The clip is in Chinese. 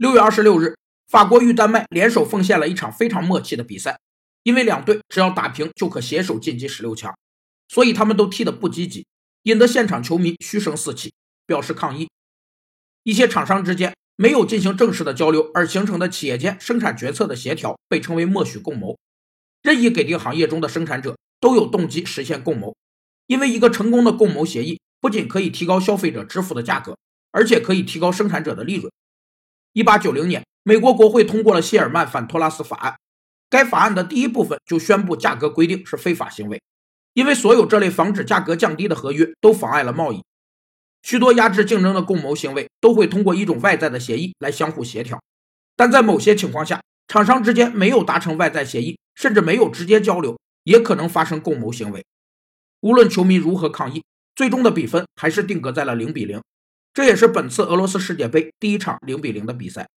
六月二十六日，法国与丹麦联手奉献了一场非常默契的比赛，因为两队只要打平就可携手晋级十六强，所以他们都踢得不积极，引得现场球迷嘘声四起，表示抗议。一些厂商之间没有进行正式的交流而形成的企业间生产决策的协调，被称为默许共谋。任意给定行业中的生产者都有动机实现共谋，因为一个成功的共谋协议不仅可以提高消费者支付的价格，而且可以提高生产者的利润。一八九零年，美国国会通过了谢尔曼反托拉斯法案，该法案的第一部分就宣布价格规定是非法行为，因为所有这类防止价格降低的合约都妨碍了贸易。许多压制竞争的共谋行为都会通过一种外在的协议来相互协调，但在某些情况下，厂商之间没有达成外在协议，甚至没有直接交流，也可能发生共谋行为。无论球迷如何抗议，最终的比分还是定格在了零比零。这也是本次俄罗斯世界杯第一场零比零的比赛。